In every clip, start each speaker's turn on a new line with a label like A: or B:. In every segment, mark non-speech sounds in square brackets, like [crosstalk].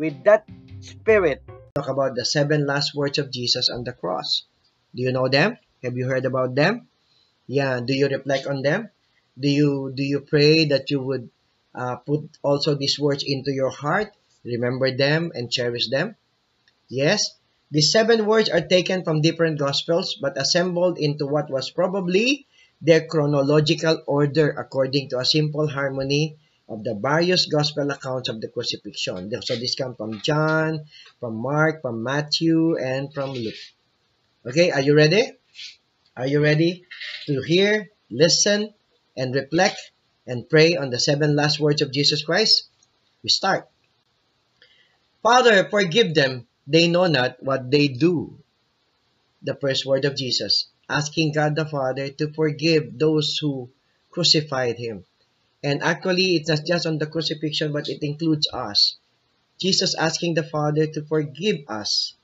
A: with that spirit. Talk about the seven last words of Jesus on the cross. Do you know them? Have you heard about them? Yeah, do you reflect on them? Do you do you pray that you would uh, put also these words into your heart, remember them and cherish them? Yes, these seven words are taken from different gospels but assembled into what was probably their chronological order according to a simple harmony of the various gospel accounts of the crucifixion. So this comes from John, from Mark, from Matthew, and from Luke. Okay, are you ready? Are you ready to hear, listen, and reflect and pray on the seven last words of Jesus Christ? We start. Father, forgive them. They know not what they do. The first word of Jesus, asking God the Father to forgive those who crucified him. And actually, it's not just on the crucifixion, but it includes us. Jesus asking the Father to forgive us,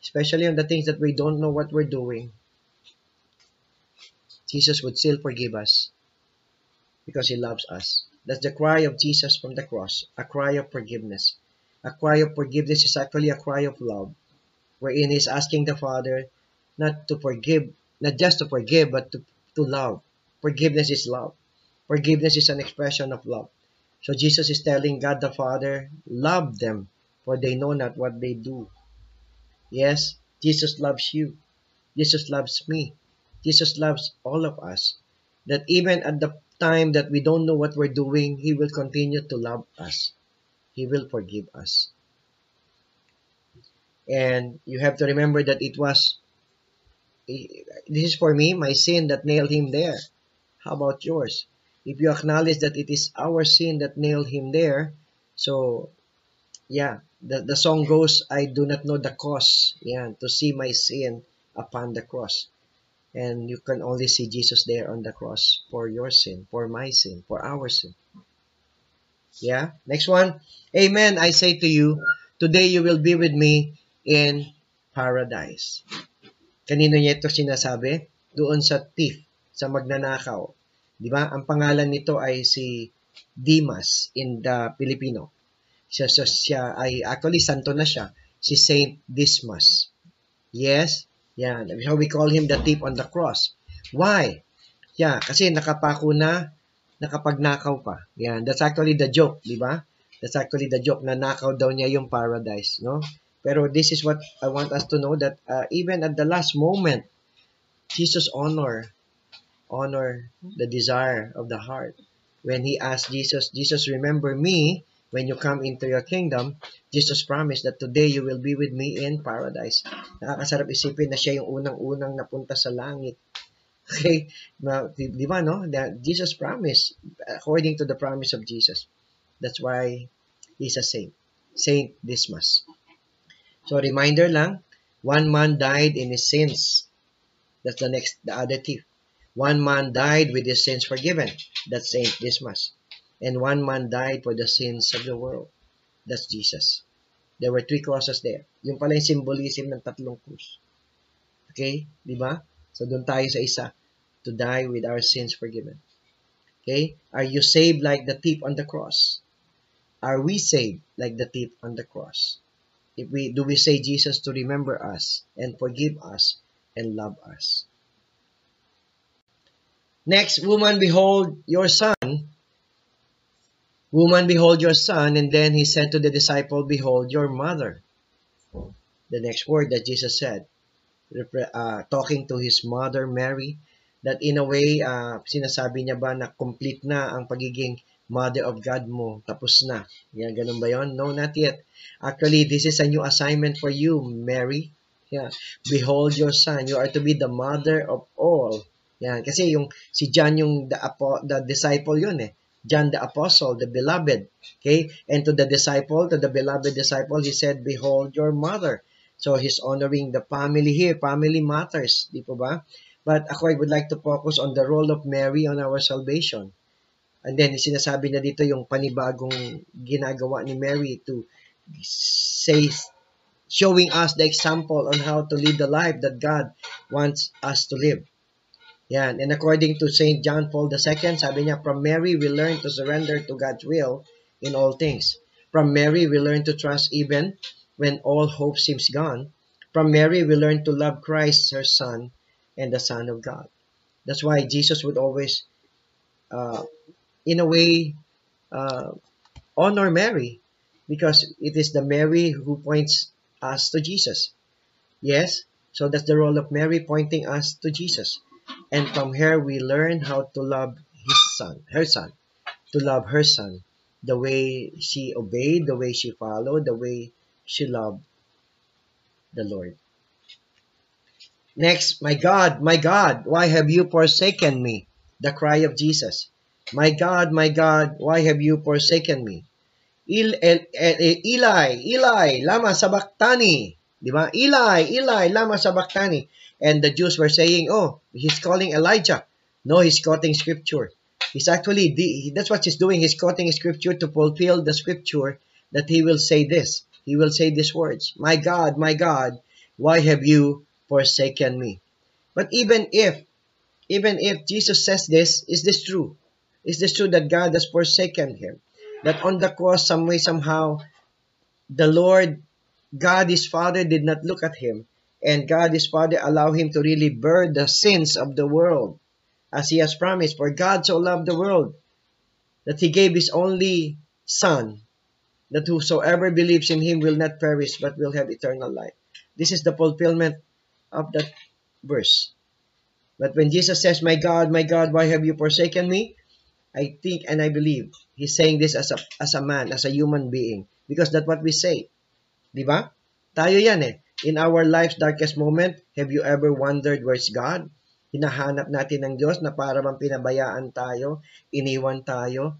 A: especially on the things that we don't know what we're doing. Jesus would still forgive us because he loves us. That's the cry of Jesus from the cross, a cry of forgiveness. A cry of forgiveness is actually a cry of love, wherein he's asking the Father not to forgive, not just to forgive, but to, to love. Forgiveness is love. Forgiveness is an expression of love. So Jesus is telling God the Father, love them, for they know not what they do. Yes, Jesus loves you. Jesus loves me. Jesus loves all of us. That even at the time that we don't know what we're doing, He will continue to love us. He will forgive us. And you have to remember that it was, this is for me, my sin that nailed Him there. How about yours? If you acknowledge that it is our sin that nailed him there, so yeah, the, the song goes, I do not know the cause, yeah, to see my sin upon the cross. And you can only see Jesus there on the cross for your sin, for my sin, for our sin. Yeah, next one. Amen, I say to you, today you will be with me in paradise. Kanino niya ito sinasabi? Doon sa thief, sa magnanakaw, Di ba? Ang pangalan nito ay si Dimas in the Filipino. Siya, siya, siya ay actually santo na siya, si Saint Dismas. Yes? Yan. So we call him the thief on the cross. Why? Yeah, kasi nakapako na, nakapagnakaw pa. Yan. That's actually the joke, di ba? That's actually the joke na nakaw daw niya yung paradise, no? Pero this is what I want us to know that uh, even at the last moment, Jesus honor honor the desire of the heart. When he asked Jesus, Jesus, remember me when you come into your kingdom, Jesus promised that today you will be with me in paradise. Nakakasarap isipin na siya yung unang-unang napunta sa langit. [laughs] Okay? Di, ba, no? That Jesus promised, according to the promise of Jesus. That's why he's a saint. Saint Dismas. So, reminder lang, one man died in his sins. That's the next, the other thief. One man died with his sins forgiven. That's Saint Dismas. And one man died for the sins of the world. That's Jesus. There were three crosses there. Yung pala yung symbolism ng tatlong krus. Okay? Di ba? So, doon tayo sa isa. To die with our sins forgiven. Okay? Are you saved like the thief on the cross? Are we saved like the thief on the cross? If we do we say Jesus to remember us and forgive us and love us? Next, woman, behold your son. Woman, behold your son. And then he said to the disciple, behold your mother. The next word that Jesus said, uh, talking to his mother Mary, that in a way, uh, sinasabi niya ba na complete na ang pagiging mother of God mo, tapos na. Yan, ganun ba yon? No, not yet. Actually, this is a new assignment for you, Mary. Yeah. Behold your son. You are to be the mother of all yan. Kasi yung si John yung the, the disciple yun eh. John the apostle, the beloved. Okay? And to the disciple, to the beloved disciple, he said, Behold your mother. So he's honoring the family here. Family matters. Di po ba? But ako, I would like to focus on the role of Mary on our salvation. And then, sinasabi na dito yung panibagong ginagawa ni Mary to say, showing us the example on how to live the life that God wants us to live. Yan. And according to St. John Paul II, sabi niya, from Mary we learn to surrender to God's will in all things. From Mary we learn to trust even when all hope seems gone. From Mary, we learn to love Christ, her Son, and the Son of God. That's why Jesus would always, uh, in a way, uh, honor Mary, because it is the Mary who points us to Jesus. Yes, so that's the role of Mary pointing us to Jesus. And from her, we learn how to love his son, her son, to love her son, the way she obeyed, the way she followed, the way she loved the Lord. Next, my God, my God, why have you forsaken me? The cry of Jesus. My God, my God, why have you forsaken me? Il, el, el, el, Eli, Eli, lama sabachthani. Di ba? Eli, Eli, lama sabachthani. And the Jews were saying, oh, he's calling Elijah. No, he's quoting scripture. He's actually, the, that's what he's doing. He's quoting scripture to fulfill the scripture that he will say this he will say these words, My God, my God, why have you forsaken me? But even if, even if Jesus says this, is this true? Is this true that God has forsaken him? That on the cross, some way, somehow, the Lord, God his Father did not look at him, and God his Father allowed him to really bear the sins of the world, as he has promised. For God so loved the world that he gave his only Son, that whosoever believes in him will not perish but will have eternal life. This is the fulfillment of that verse. But when Jesus says, My God, my God, why have you forsaken me? I think and I believe he's saying this as a, as a man, as a human being. Because that's what we say. Di ba? Tayo yan eh. In our life's darkest moment, have you ever wondered where's God? Hinahanap natin ng Diyos na para bang pinabayaan tayo, iniwan tayo,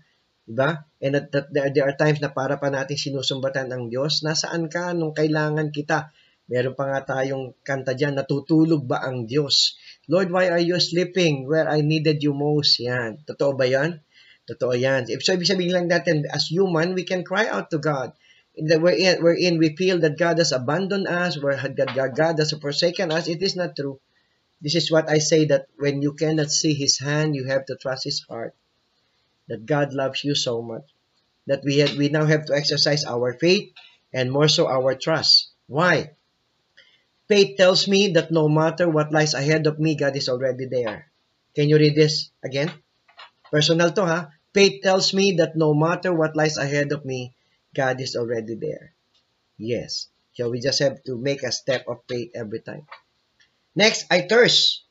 A: Diba? And at, that, there, there are times na para pa natin sinusumbatan ang Diyos. Nasaan ka nung kailangan kita? Meron pa nga tayong kanta dyan, natutulog ba ang Diyos? Lord, why are you sleeping where I needed you most? Yan. Totoo ba yan? Totoo yan. So, ibig sabihin lang natin, as human, we can cry out to God. In the, wherein, wherein we feel that God has abandoned us, where God, God has forsaken us, it is not true. This is what I say that when you cannot see His hand, you have to trust His heart that God loves you so much that we have, we now have to exercise our faith and more so our trust. Why? Faith tells me that no matter what lies ahead of me, God is already there. Can you read this again? Personal to ha. Faith tells me that no matter what lies ahead of me, God is already there. Yes. So we just have to make a step of faith every time. Next, I thirst.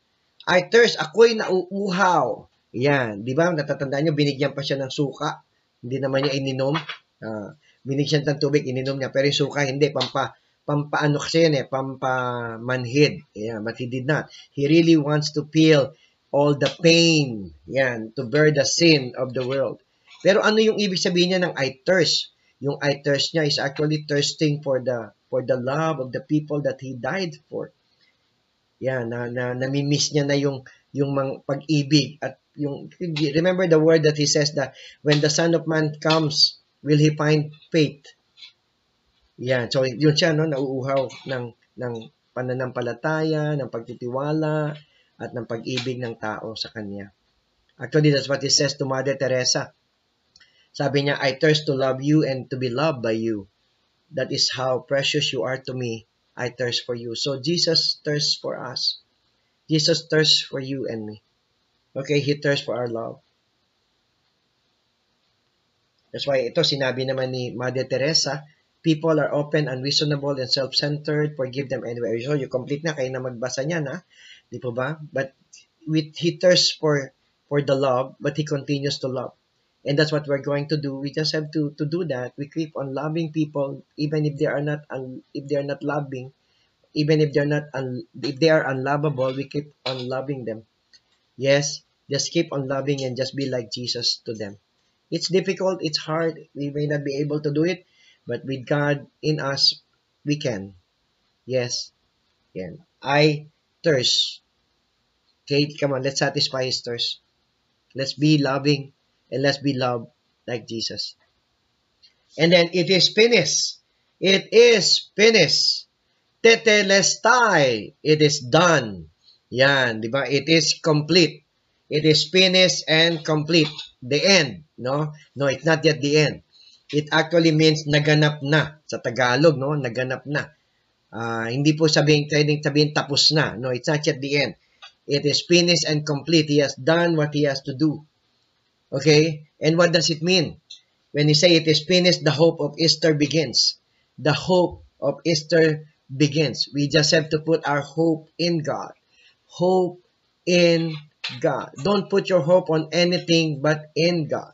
A: I thirst. Ako'y nauuhaw. Yan, di ba? Natatandaan nyo, binigyan pa siya ng suka. Hindi naman niya ininom. Uh, binigyan ng tubig, ininom niya. Pero yung suka, hindi. Pampa, pampaano kasi yan eh, pampamanhid. Yeah, but he did not. He really wants to feel all the pain. Yan, to bear the sin of the world. Pero ano yung ibig sabihin niya ng I thirst? Yung I thirst niya is actually thirsting for the for the love of the people that he died for. Yan, na, na nami-miss niya na yung yung mang pag-ibig. At yung remember the word that he says that when the son of man comes will he find faith? Yan so yun siya no nauuhaw ng ng pananampalataya ng pagtitiwala at ng pag-ibig ng tao sa kanya. Actually that's what he says to Mother Teresa sabi niya I thirst to love you and to be loved by you that is how precious you are to me I thirst for you so Jesus thirsts for us Jesus thirsts for you and me Okay, He thirsts for our love. That's why ito sinabi naman ni Mother Teresa, people are open, unreasonable, and self-centered, forgive them anyway. So, you complete na, kayo na magbasa niyan, ha? Di po ba? But with, He thirsts for, for the love, but He continues to love. And that's what we're going to do. We just have to, to do that. We keep on loving people, even if they are not, un, if they are not loving, even if they're not, un, if they are unlovable, we keep on loving them. Yes, just keep on loving and just be like Jesus to them. It's difficult, it's hard, we may not be able to do it, but with God in us, we can. Yes. Yan. I thirst. Okay, come on, let's satisfy his thirst. Let's be loving and let's be loved like Jesus. And then it is finished. It is finished. Tetelestai. It is done. Yan, di ba? It is complete. It is finished and complete. The end, no? No, it's not yet the end. It actually means naganap na sa Tagalog, no? Naganap na. Uh, hindi po sabihin, pwedeng sabihin tapos na. No, it's not yet the end. It is finished and complete. He has done what he has to do. Okay? And what does it mean? When he say it is finished, the hope of Easter begins. The hope of Easter begins. We just have to put our hope in God. Hope in God. Don't put your hope on anything but in God.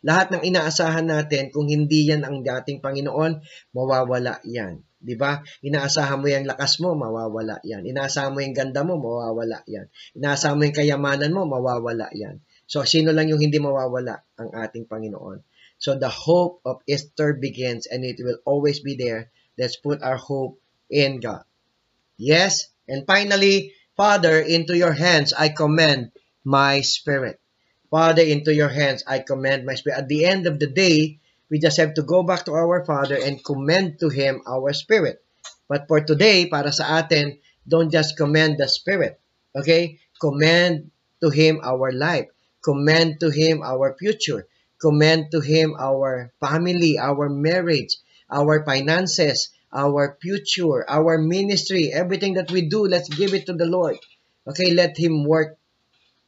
A: Lahat ng inaasahan natin, kung hindi yan ang dating Panginoon, mawawala yan. 'Di ba? Inaasahan mo yung lakas mo, mawawala 'yan. Inaasahan mo yung ganda mo, mawawala 'yan. Inaasahan mo yung kayamanan mo, mawawala 'yan. So sino lang yung hindi mawawala? Ang ating Panginoon. So the hope of Easter begins and it will always be there. Let's put our hope in God. Yes? And finally, Father, into your hands I commend my spirit. Father, into your hands I commend my spirit. At the end of the day, We just have to go back to our Father and commend to Him our spirit. But for today, para sa atin, don't just commend the spirit. Okay? Commend to Him our life. Commend to Him our future. Commend to Him our family, our marriage, our finances, our future, our ministry, everything that we do, let's give it to the Lord. Okay, let Him work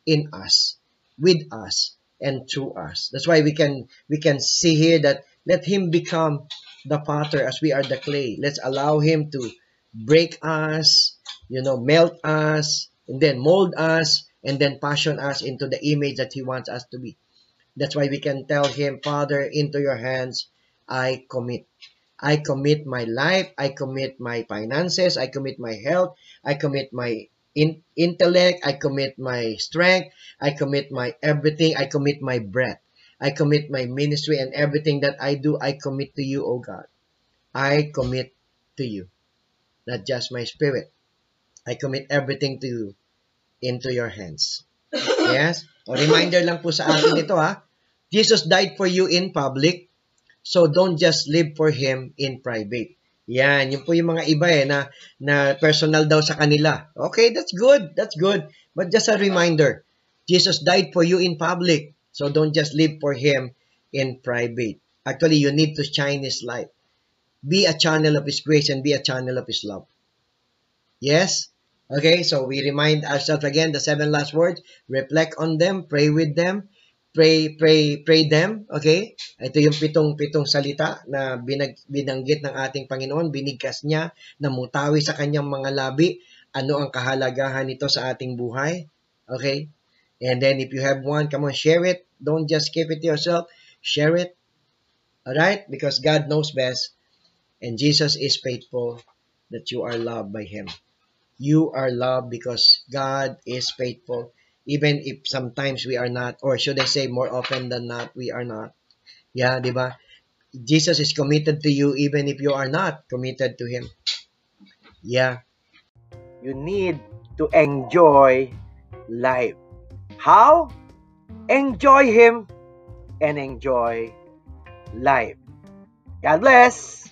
A: in us, with us, and through us. That's why we can we can see here that let him become the potter as we are the clay. Let's allow him to break us, you know, melt us, and then mold us, and then fashion us into the image that he wants us to be. That's why we can tell him, Father, into your hands I commit. I commit my life, I commit my finances, I commit my health, I commit my in intellect, I commit my strength, I commit my everything, I commit my breath. I commit my ministry and everything that I do, I commit to you, O God. I commit to you. Not just my spirit. I commit everything to you into your hands. Yes? O reminder lang po sa atin ito ha. Jesus died for you in public, so don't just live for Him in private. Yan, yun po yung mga iba eh, na, na personal daw sa kanila. Okay, that's good, that's good. But just a reminder, Jesus died for you in public, so don't just live for Him in private. Actually, you need to shine His light. Be a channel of His grace and be a channel of His love. Yes? Okay, so we remind ourselves again the seven last words. Reflect on them, pray with them, pray pray pray them okay? Ito yung pitong pitong salita na binag, binanggit ng ating Panginoon. Binigkas niya namutawi sa kanyang mga labi. Ano ang kahalagahan nito sa ating buhay? Okay? And then if you have one come on share it. Don't just keep it to yourself. Share it. All right because God knows best. And Jesus is faithful that you are loved by him you are loved because God is faithful even if sometimes we are not, or should I say more often than not, we are not. Yeah, di ba? Jesus is committed to you even if you are not committed to Him. Yeah. You need to enjoy life. How? Enjoy Him and enjoy life. God bless!